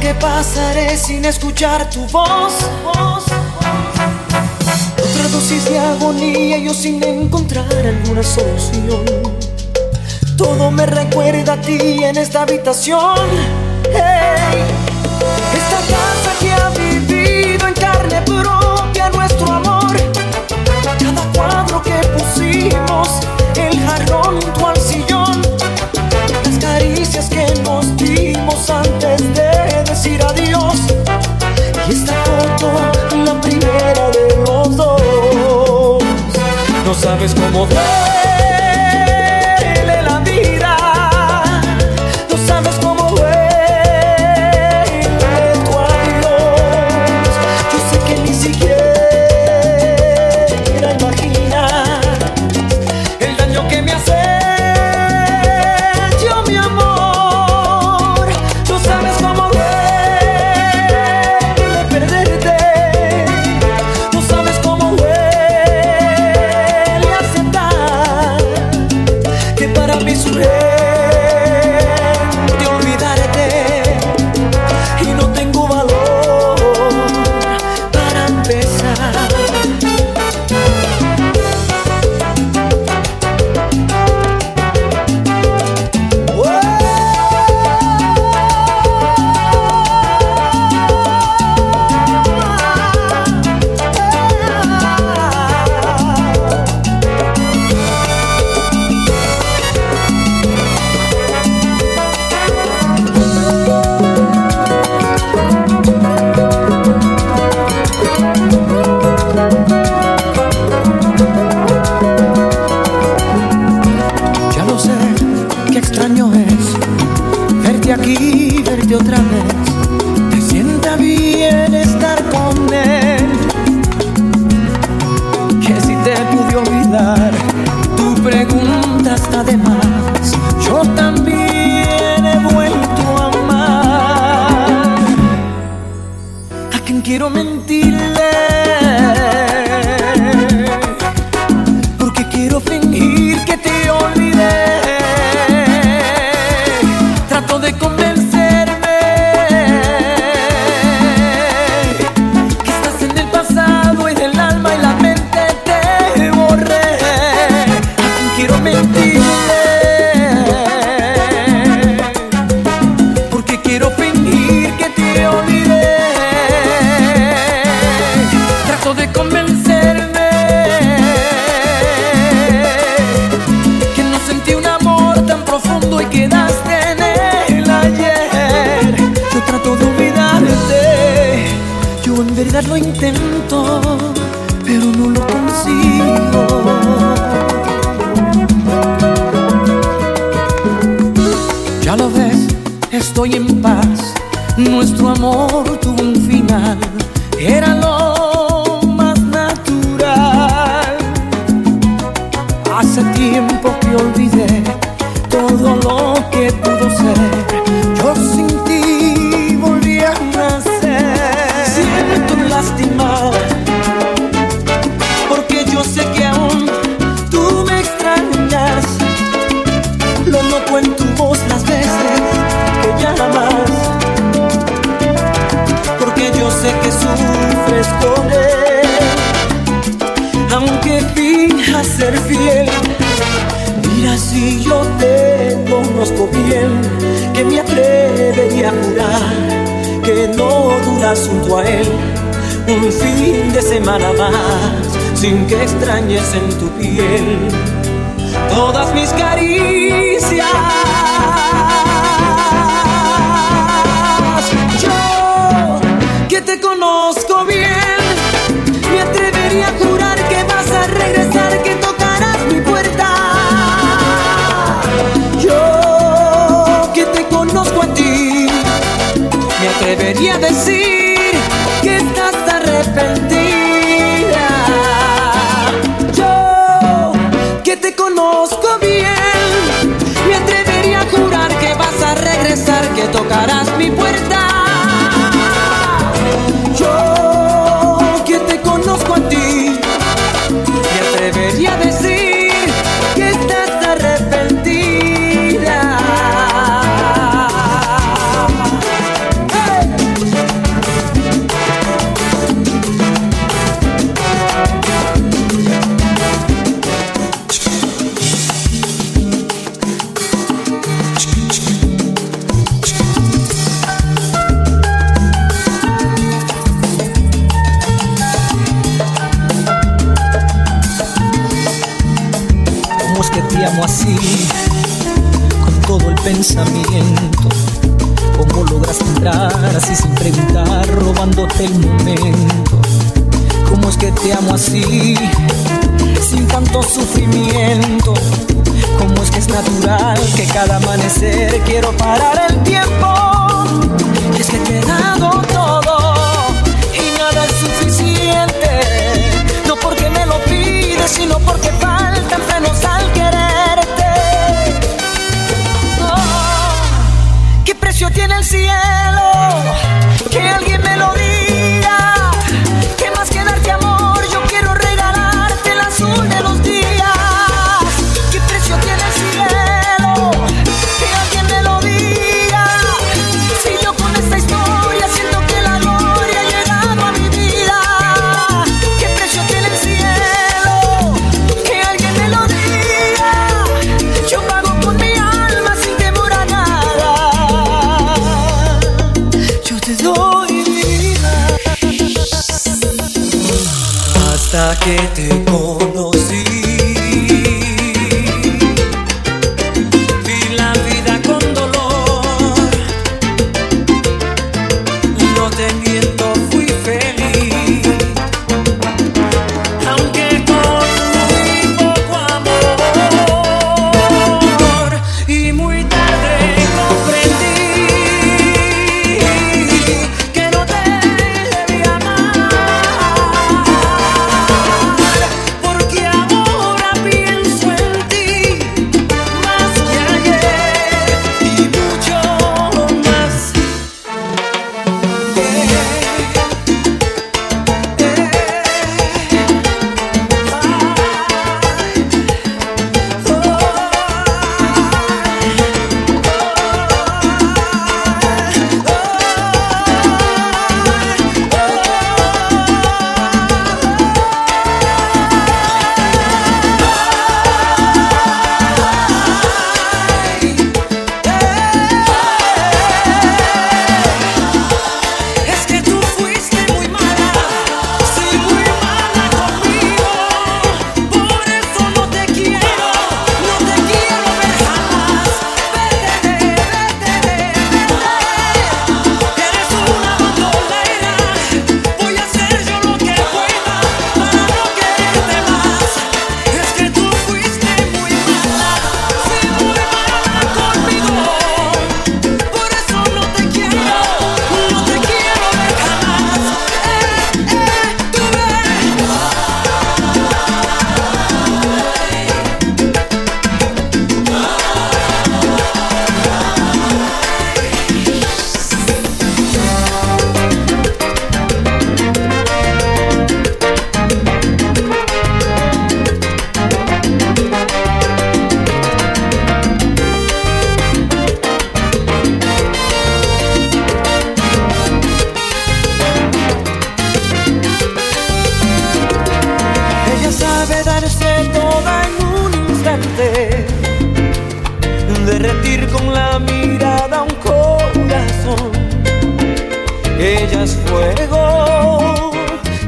que pasaré sin escuchar tu voz. Otra dosis de agonía, yo sin encontrar alguna solución. Todo me recuerda a ti en esta habitación. Hey. Esta casa que ha vivido en carne propia nuestro amor. Cada cuadro que pusimos, el jarrón junto al sillón. Las caricias que nos dimos antes de decir adiós. Y esta foto, la primera de los dos. No sabes cómo dar. lo intento, pero no lo consigo. Ya lo ves, estoy en paz. Nuestro amor tuvo un final, era lo más natural. Hace tiempo que olvidé todo lo que pudo ser. Yo sin ti en tu te amo así, sin tanto sufrimiento. Como es que es natural que cada amanecer quiero parar el tiempo. Y es que te he dado todo y nada es suficiente. No porque me lo pides, sino porque faltan frenos al quererte. Oh, ¿Qué precio tiene el cielo? que te estrellas fuego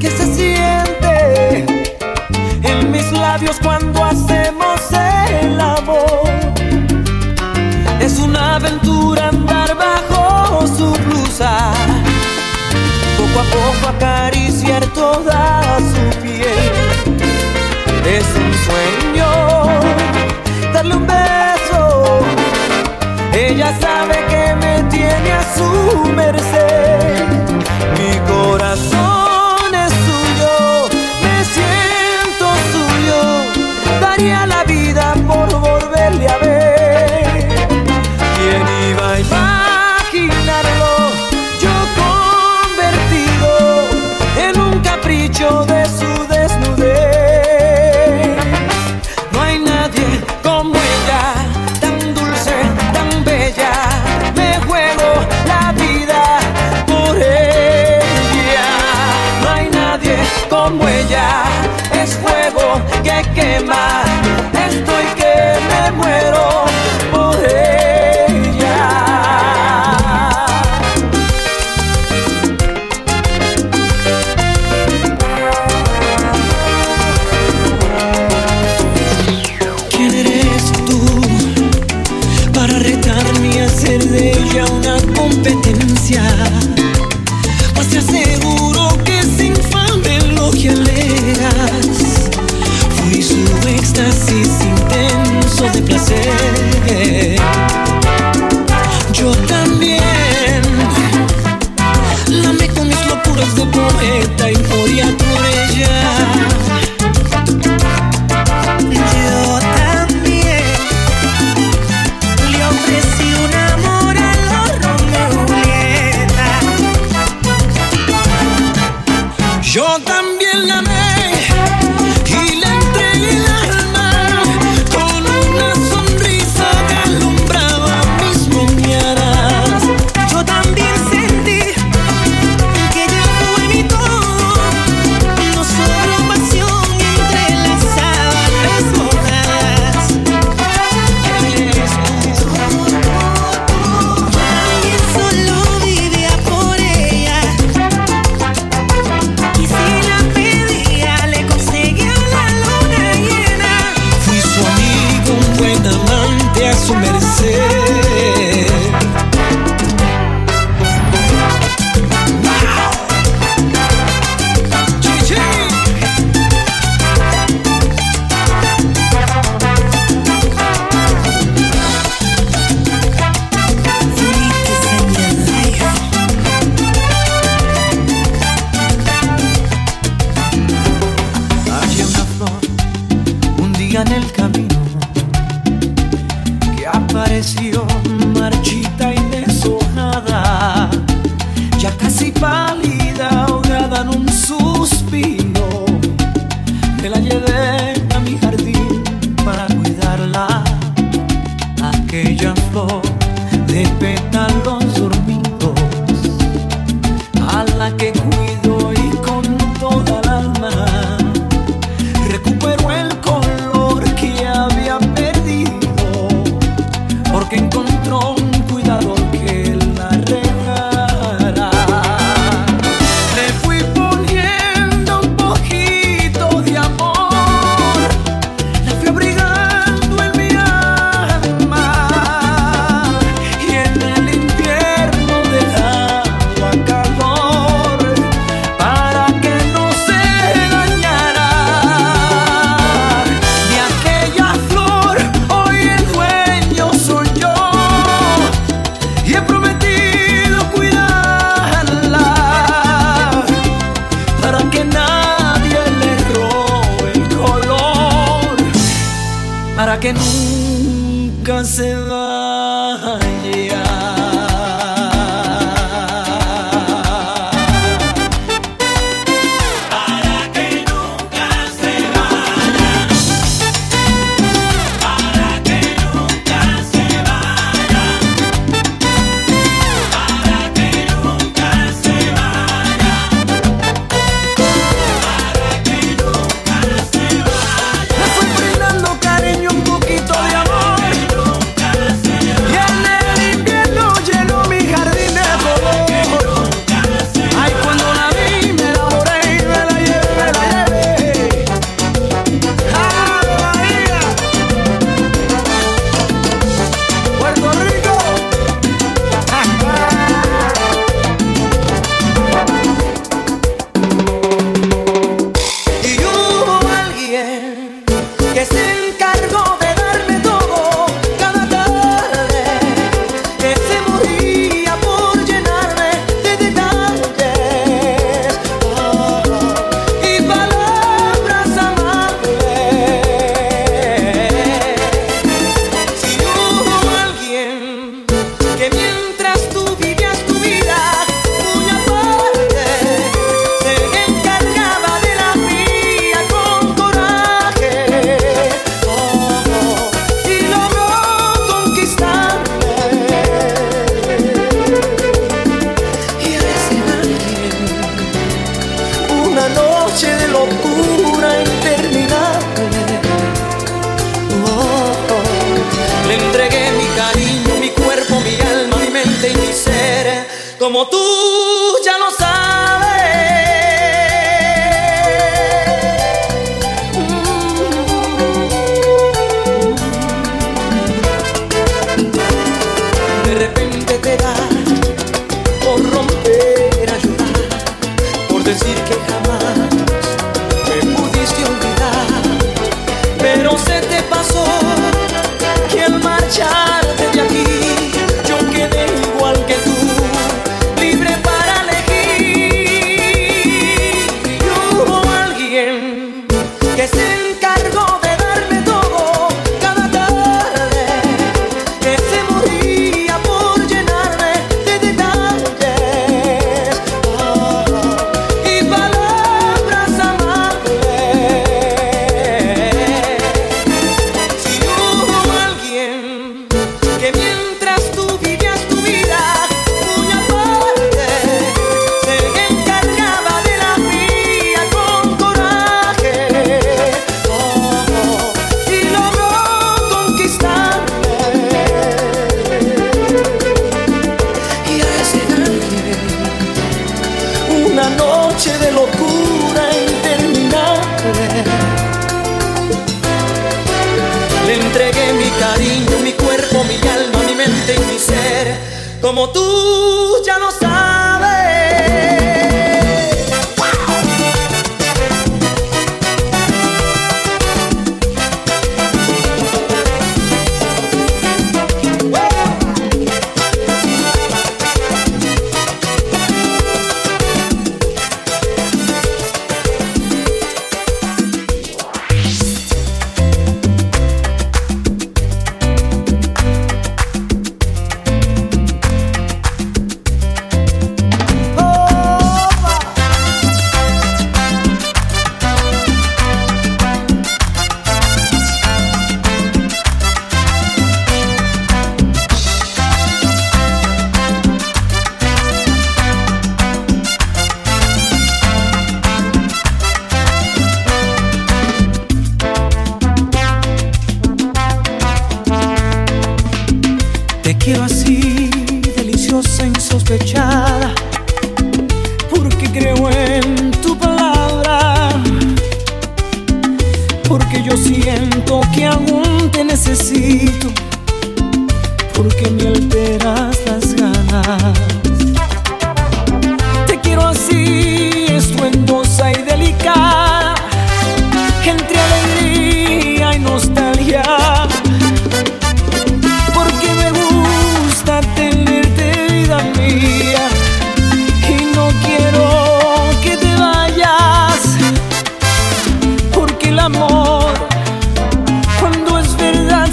que se siente en mis labios cuando hacemos el amor. Es una aventura andar bajo su blusa, poco a poco acariciar toda su piel. Es un sueño darle un beso. Ella sabe que me tiene a su merced. sido una petalón surgió. Y palabras Te quiero así, deliciosa, insospechada, porque creo en tu palabra, porque yo siento que aún te necesito, porque me alteras las ganas.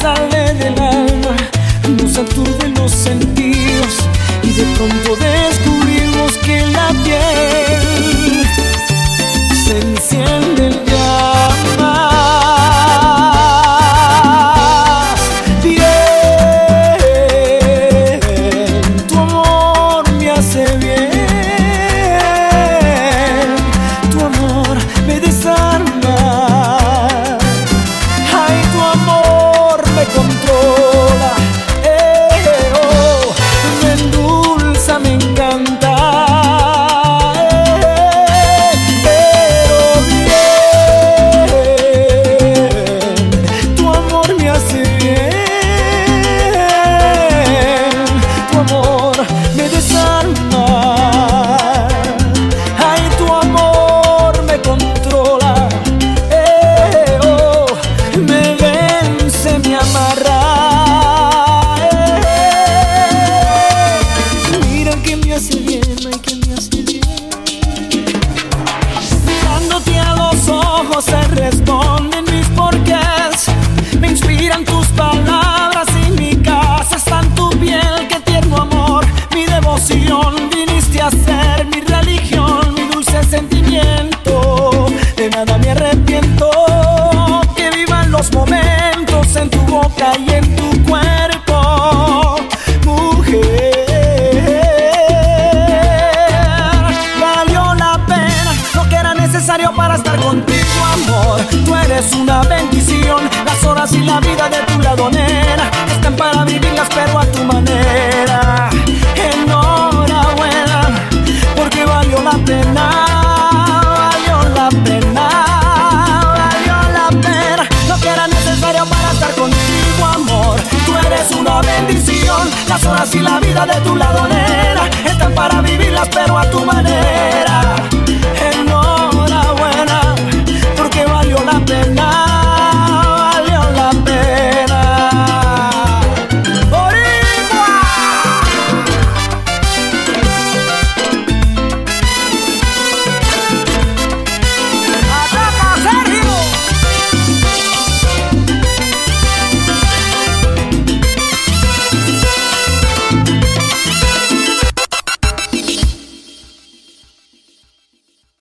Y canción. si la vida de tu lado